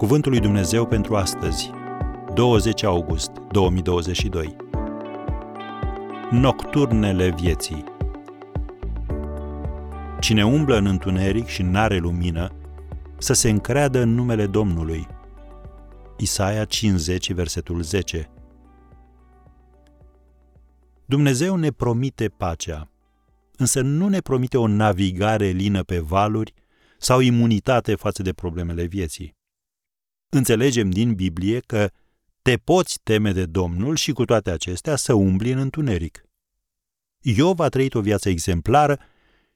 Cuvântul lui Dumnezeu pentru astăzi, 20 august 2022. Nocturnele vieții. Cine umblă în întuneric și n-are lumină, să se încreadă în numele Domnului. Isaia 50, versetul 10. Dumnezeu ne promite pacea, însă nu ne promite o navigare lină pe valuri sau imunitate față de problemele vieții. Înțelegem din Biblie că te poți teme de Domnul și cu toate acestea să umbli în întuneric. Iov a trăit o viață exemplară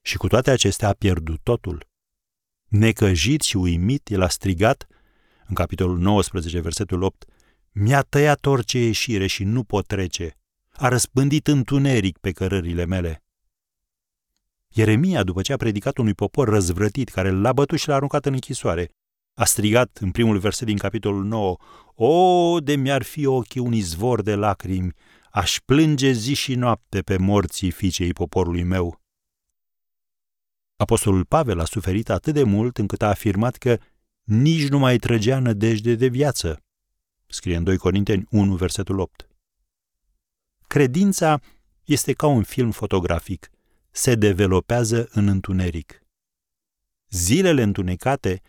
și cu toate acestea a pierdut totul. Necăjit și uimit, el a strigat, în capitolul 19, versetul 8, Mi-a tăiat orice ieșire și nu pot trece. A răspândit întuneric pe cărările mele. Ieremia, după ce a predicat unui popor răzvrătit care l-a bătut și l-a aruncat în închisoare, a strigat în primul verset din capitolul 9, O, de mi-ar fi ochii un izvor de lacrimi, aș plânge zi și noapte pe morții fiicei poporului meu. Apostolul Pavel a suferit atât de mult încât a afirmat că nici nu mai trăgea nădejde de viață. Scrie în 2 Corinteni 1, versetul 8. Credința este ca un film fotografic. Se developează în întuneric. Zilele întunecate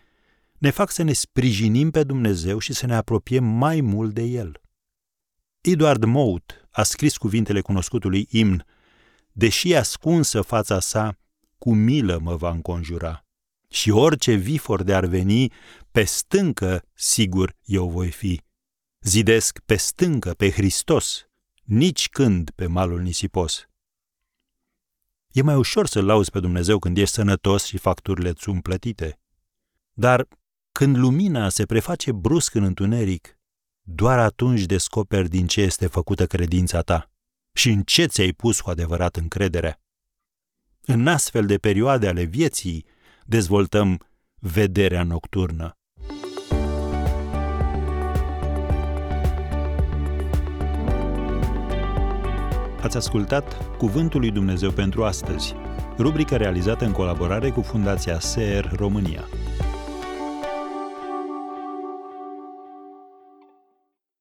ne fac să ne sprijinim pe Dumnezeu și să ne apropiem mai mult de El. Edward Mout a scris cuvintele cunoscutului imn, Deși ascunsă fața sa, cu milă mă va înconjura. Și orice vifor de ar veni, pe stâncă, sigur, eu voi fi. Zidesc pe stâncă, pe Hristos, nici când pe malul nisipos. E mai ușor să lauzi pe Dumnezeu când ești sănătos și facturile sunt plătite. Dar când lumina se preface brusc în întuneric, doar atunci descoperi din ce este făcută credința ta și în ce ți-ai pus cu adevărat încrederea. În astfel de perioade ale vieții dezvoltăm vederea nocturnă. Ați ascultat Cuvântul lui Dumnezeu pentru astăzi, rubrica realizată în colaborare cu Fundația SER România.